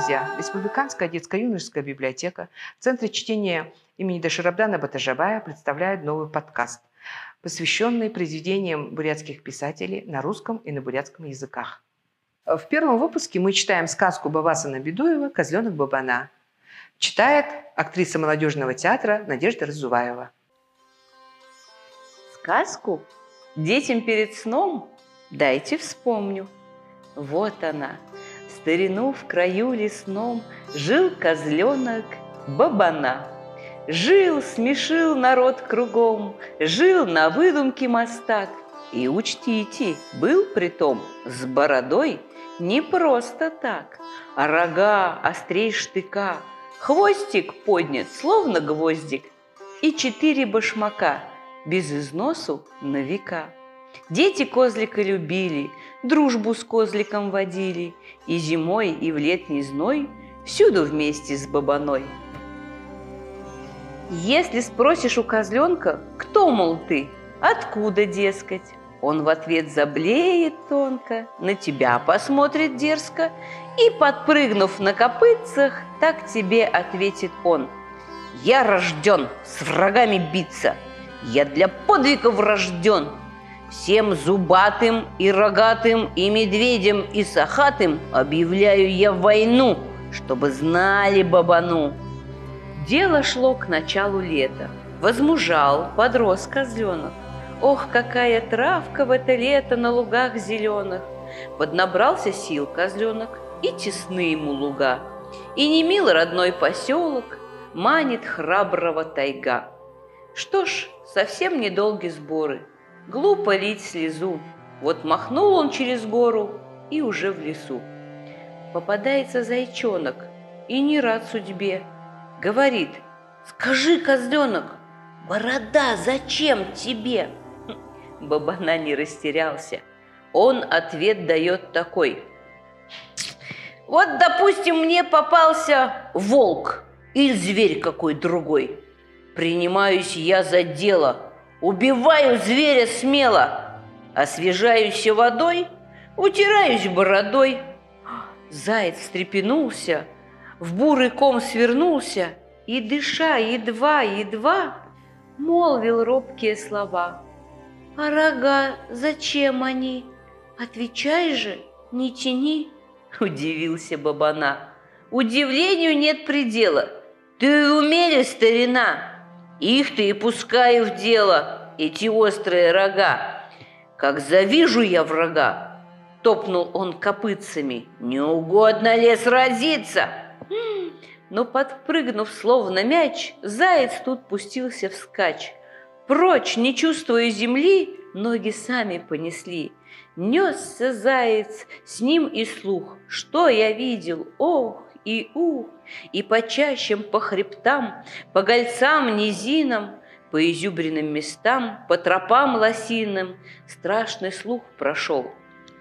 друзья! Республиканская детско-юношеская библиотека в Центре чтения имени Даширабдана Батажабая представляет новый подкаст, посвященный произведениям бурятских писателей на русском и на бурятском языках. В первом выпуске мы читаем сказку Бабасана Бедуева «Козленок Бабана». Читает актриса молодежного театра Надежда Разуваева. Сказку детям перед сном дайте вспомню. Вот она – старину в краю лесном Жил козленок Бабана. Жил, смешил народ кругом, Жил на выдумке мостак. И учтите, был притом с бородой не просто так, А рога острей штыка, Хвостик поднят, словно гвоздик, И четыре башмака, без износу на века. Дети козлика любили, дружбу с козликом водили, И зимой, и в летний зной всюду вместе с бабаной. Если спросишь у козленка, кто, мол, ты, откуда, дескать, он в ответ заблеет тонко, на тебя посмотрит дерзко и, подпрыгнув на копытцах, так тебе ответит он. «Я рожден с врагами биться, я для подвигов рожден, Всем зубатым и рогатым, и медведям, и сахатым объявляю я войну, чтобы знали бабану. Дело шло к началу лета. Возмужал, подрос козленок. Ох, какая травка в это лето на лугах зеленых! Поднабрался сил козленок, и тесны ему луга. И не мил родной поселок, манит храброго тайга. Что ж, совсем недолгие сборы – Глупо лить слезу. Вот махнул он через гору и уже в лесу. Попадается зайчонок и не рад судьбе. Говорит, скажи, козленок, борода зачем тебе? Бабана не растерялся. Он ответ дает такой. Вот, допустим, мне попался волк или зверь какой другой. Принимаюсь я за дело – Убиваю зверя смело, освежаюсь водой, утираюсь бородой. Заяц встрепенулся, в бурый ком свернулся и, дыша едва-едва, молвил робкие слова. «А рога зачем они? Отвечай же, не тяни!» Удивился Бабана. «Удивлению нет предела. Ты умели, старина!» Их-то и пускаю в дело, эти острые рога. Как завижу я врага, топнул он копытцами. Не угодно ли сразиться? Но подпрыгнув словно мяч, заяц тут пустился вскачь. Прочь, не чувствуя земли, ноги сами понесли. Несся заяц, с ним и слух. Что я видел? Ох, и ух, и по чащам, по хребтам, по гольцам, низинам, по изюбренным местам, по тропам лосиным страшный слух прошел.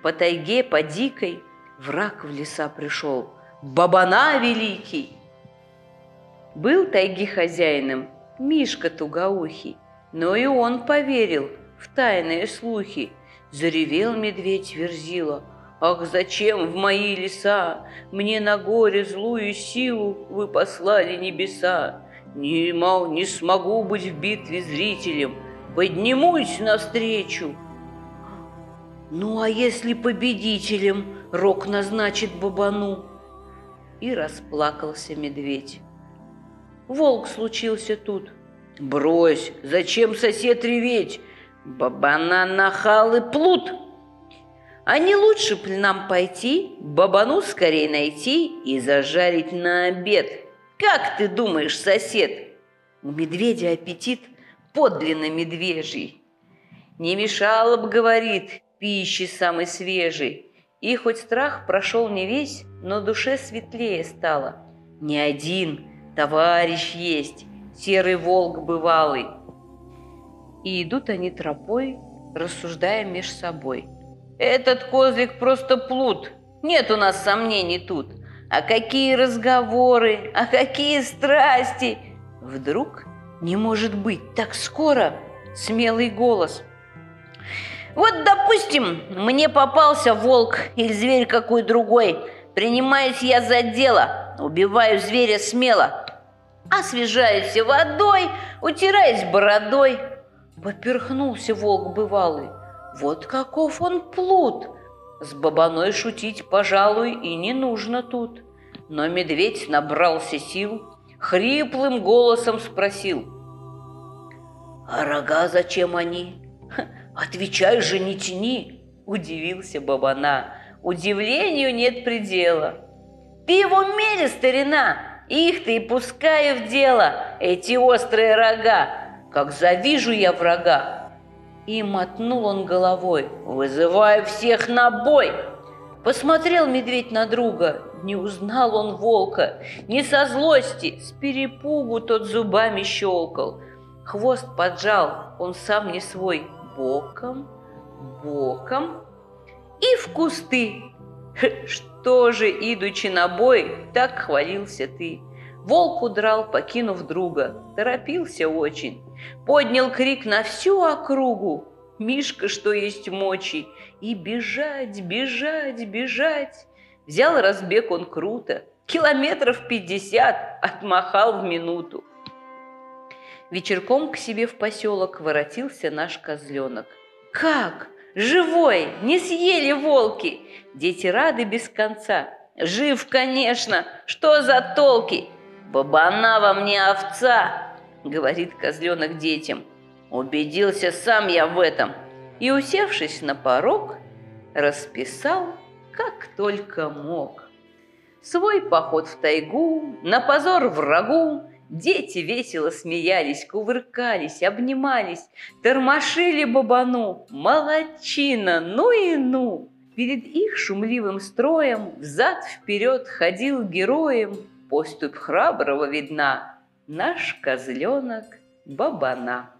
По тайге, по дикой враг в леса пришел, Бабана великий. Был тайги хозяином Мишка Тугоухий, но и он поверил в тайные слухи. Заревел медведь верзила – Ах, зачем в мои леса Мне на горе злую силу Вы послали небеса? Не, мол, не смогу быть в битве зрителем, Поднимусь навстречу. Ну, а если победителем Рок назначит бабану? И расплакался медведь. Волк случился тут. Брось, зачем сосед реветь? Бабана нахал и плут. А не лучше бы нам пойти, бабану скорее найти и зажарить на обед? Как ты думаешь, сосед? У медведя аппетит подлинно медвежий. Не мешало бы, говорит, пищи самой свежей. И хоть страх прошел не весь, но душе светлее стало. Не один товарищ есть, серый волк бывалый. И идут они тропой, рассуждая меж собой – этот козлик просто плут. Нет у нас сомнений тут. А какие разговоры, а какие страсти! Вдруг, не может быть, так скоро, смелый голос. Вот, допустим, мне попался волк или зверь какой другой. принимаюсь я за дело, убиваю зверя смело. Освежаюсь водой, утираюсь бородой. Поперхнулся волк бывалый. Вот каков он плут! С бабаной шутить, пожалуй, и не нужно тут. Но медведь набрался сил, хриплым голосом спросил. «А рога зачем они?» «Отвечай же, не тяни!» – удивился Бабана. Удивлению нет предела. «Ты в уме старина? Их-то и пускаю в дело, эти острые рога, как завижу я врага!» И мотнул он головой, вызывая всех на бой. Посмотрел медведь на друга, не узнал он волка, не со злости, с перепугу тот зубами щелкал. Хвост поджал, он сам не свой, боком, боком и в кусты. Что же, идучи на бой, так хвалился ты? Волк удрал, покинув друга, торопился очень, поднял крик на всю округу. Мишка, что есть мочи, и бежать, бежать, бежать. Взял разбег он круто, километров пятьдесят отмахал в минуту. Вечерком к себе в поселок воротился наш козленок. «Как? Живой! Не съели волки!» Дети рады без конца. «Жив, конечно! Что за толки? Бабана во мне овца!» Говорит козленок детям. Убедился сам я в этом. И, усевшись на порог, расписал, как только мог. Свой поход в тайгу, на позор врагу, Дети весело смеялись, кувыркались, обнимались, тормошили бабану. Молодчина, ну и ну! Перед их шумливым строем взад-вперед ходил героем, поступь храброго видна, наш козленок Бабана.